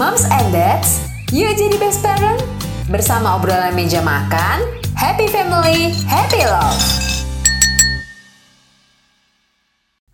Moms and Dads, yuk jadi best parent. Bersama obrolan meja makan, happy family, happy love.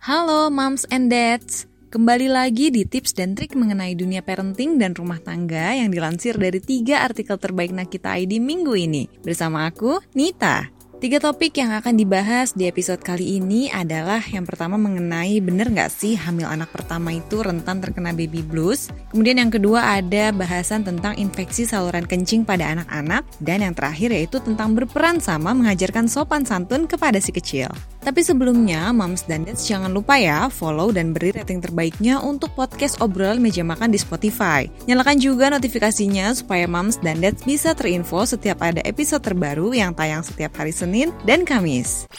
Halo Moms and Dads, kembali lagi di tips dan trik mengenai dunia parenting dan rumah tangga yang dilansir dari tiga artikel terbaik Nakita ID minggu ini. Bersama aku, Nita. Tiga topik yang akan dibahas di episode kali ini adalah yang pertama mengenai bener nggak sih hamil anak pertama itu rentan terkena baby blues. Kemudian yang kedua ada bahasan tentang infeksi saluran kencing pada anak-anak. Dan yang terakhir yaitu tentang berperan sama mengajarkan sopan santun kepada si kecil. Tapi sebelumnya, Moms dan Dads jangan lupa ya follow dan beri rating terbaiknya untuk podcast obrolan meja makan di Spotify. Nyalakan juga notifikasinya supaya Moms dan Dads bisa terinfo setiap ada episode terbaru yang tayang setiap hari Senin dan Kamis.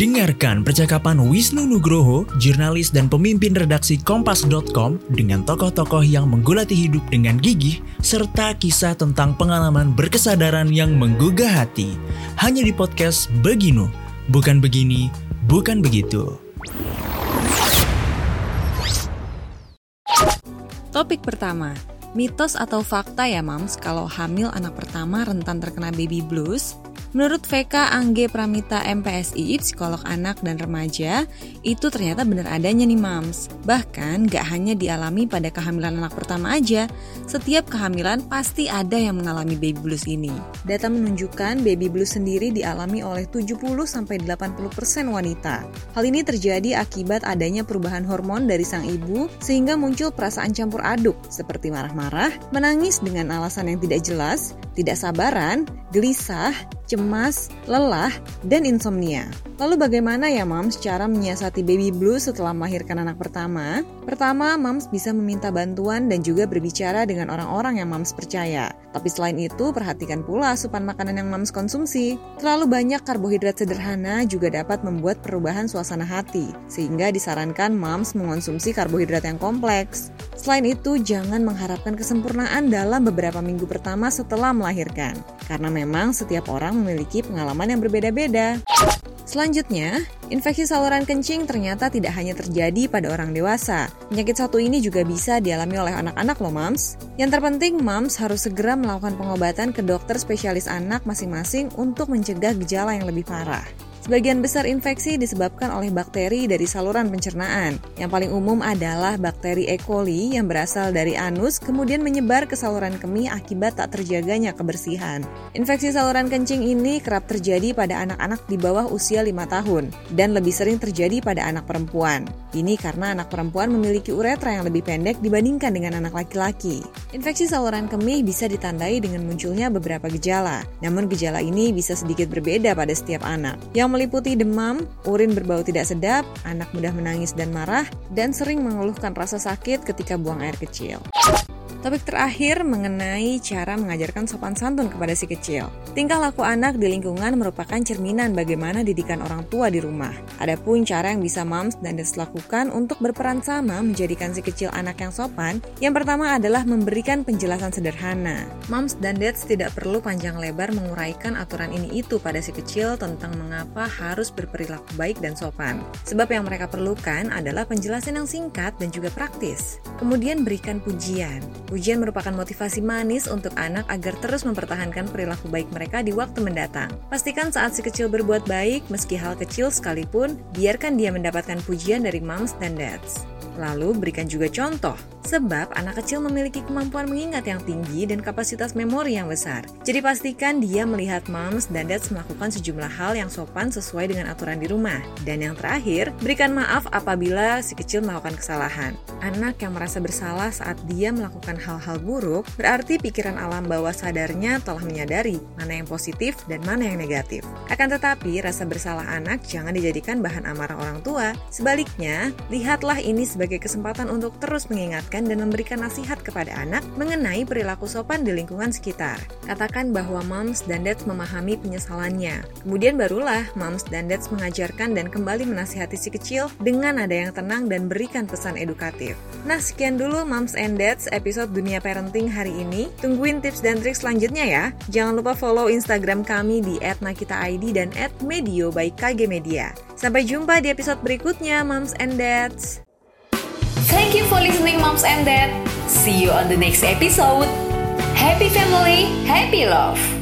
Dengarkan percakapan Wisnu Nugroho, jurnalis dan pemimpin redaksi Kompas.com dengan tokoh-tokoh yang menggulati hidup dengan gigih, serta kisah tentang pengalaman berkesadaran yang menggugah hati. Hanya di podcast Beginu Bukan begini, bukan begitu. Topik pertama, mitos atau fakta ya mams kalau hamil anak pertama rentan terkena baby blues? Menurut VK Angge Pramita MPSI, psikolog anak dan remaja, itu ternyata benar adanya nih mams. Bahkan gak hanya dialami pada kehamilan anak pertama aja, setiap kehamilan pasti ada yang mengalami baby blues ini. Data menunjukkan baby blues sendiri dialami oleh 70-80% wanita. Hal ini terjadi akibat adanya perubahan hormon dari sang ibu sehingga muncul perasaan campur aduk seperti marah-marah, menangis dengan alasan yang tidak jelas, tidak sabaran, gelisah, cemas, lelah, dan insomnia. Lalu bagaimana ya moms cara menyiasati baby blues setelah melahirkan anak pertama? Pertama, moms bisa meminta bantuan dan juga berbicara dengan orang-orang yang moms percaya. Tapi selain itu, perhatikan pula asupan makanan yang moms konsumsi. Terlalu banyak karbohidrat sederhana juga dapat membuat perubahan suasana hati, sehingga disarankan moms mengonsumsi karbohidrat yang kompleks. Selain itu, jangan mengharapkan kesempurnaan dalam beberapa minggu pertama setelah melahirkan, karena memang setiap orang memiliki pengalaman yang berbeda-beda. Selanjutnya, infeksi saluran kencing ternyata tidak hanya terjadi pada orang dewasa. Penyakit satu ini juga bisa dialami oleh anak-anak loh mams. Yang terpenting, mams harus segera melakukan pengobatan ke dokter spesialis anak masing-masing untuk mencegah gejala yang lebih parah. Sebagian besar infeksi disebabkan oleh bakteri dari saluran pencernaan. Yang paling umum adalah bakteri E. coli yang berasal dari anus kemudian menyebar ke saluran kemih akibat tak terjaganya kebersihan. Infeksi saluran kencing ini kerap terjadi pada anak-anak di bawah usia 5 tahun dan lebih sering terjadi pada anak perempuan. Ini karena anak perempuan memiliki uretra yang lebih pendek dibandingkan dengan anak laki-laki. Infeksi saluran kemih bisa ditandai dengan munculnya beberapa gejala, namun gejala ini bisa sedikit berbeda pada setiap anak. Yang meliputi demam, urin berbau tidak sedap, anak mudah menangis dan marah, dan sering mengeluhkan rasa sakit ketika buang air kecil. Topik terakhir mengenai cara mengajarkan sopan santun kepada si kecil. Tingkah laku anak di lingkungan merupakan cerminan bagaimana didikan orang tua di rumah. Adapun cara yang bisa moms dan dads lakukan untuk berperan sama menjadikan si kecil anak yang sopan, yang pertama adalah memberikan penjelasan sederhana. Moms dan dads tidak perlu panjang lebar menguraikan aturan ini itu pada si kecil tentang mengapa harus berperilaku baik dan sopan. Sebab yang mereka perlukan adalah penjelasan yang singkat dan juga praktis. Kemudian berikan pujian. Pujian merupakan motivasi manis untuk anak agar terus mempertahankan perilaku baik mereka di waktu mendatang. Pastikan saat si kecil berbuat baik, meski hal kecil sekalipun, biarkan dia mendapatkan pujian dari moms dan dads. Lalu berikan juga contoh, sebab anak kecil memiliki kemampuan mengingat yang tinggi dan kapasitas memori yang besar. Jadi pastikan dia melihat moms dan dads melakukan sejumlah hal yang sopan sesuai dengan aturan di rumah. Dan yang terakhir, berikan maaf apabila si kecil melakukan kesalahan. Anak yang merasa bersalah saat dia melakukan hal-hal buruk, berarti pikiran alam bawah sadarnya telah menyadari mana yang positif dan mana yang negatif. Akan tetapi, rasa bersalah anak jangan dijadikan bahan amarah orang tua. Sebaliknya, lihatlah ini sebagai kesempatan untuk terus mengingatkan dan memberikan nasihat kepada anak mengenai perilaku sopan di lingkungan sekitar. Katakan bahwa moms dan dads memahami penyesalannya. Kemudian barulah moms dan dads mengajarkan dan kembali menasihati si kecil dengan nada yang tenang dan berikan pesan edukatif. Nah, sekian dulu moms and dads episode Dunia Parenting hari ini. Tungguin tips dan trik selanjutnya ya. Jangan lupa follow Instagram kami di @nakitaid dan @medio by KG Media. Sampai jumpa di episode berikutnya, moms and dads. Thank you for listening moms and dad. See you on the next episode. Happy family, happy love.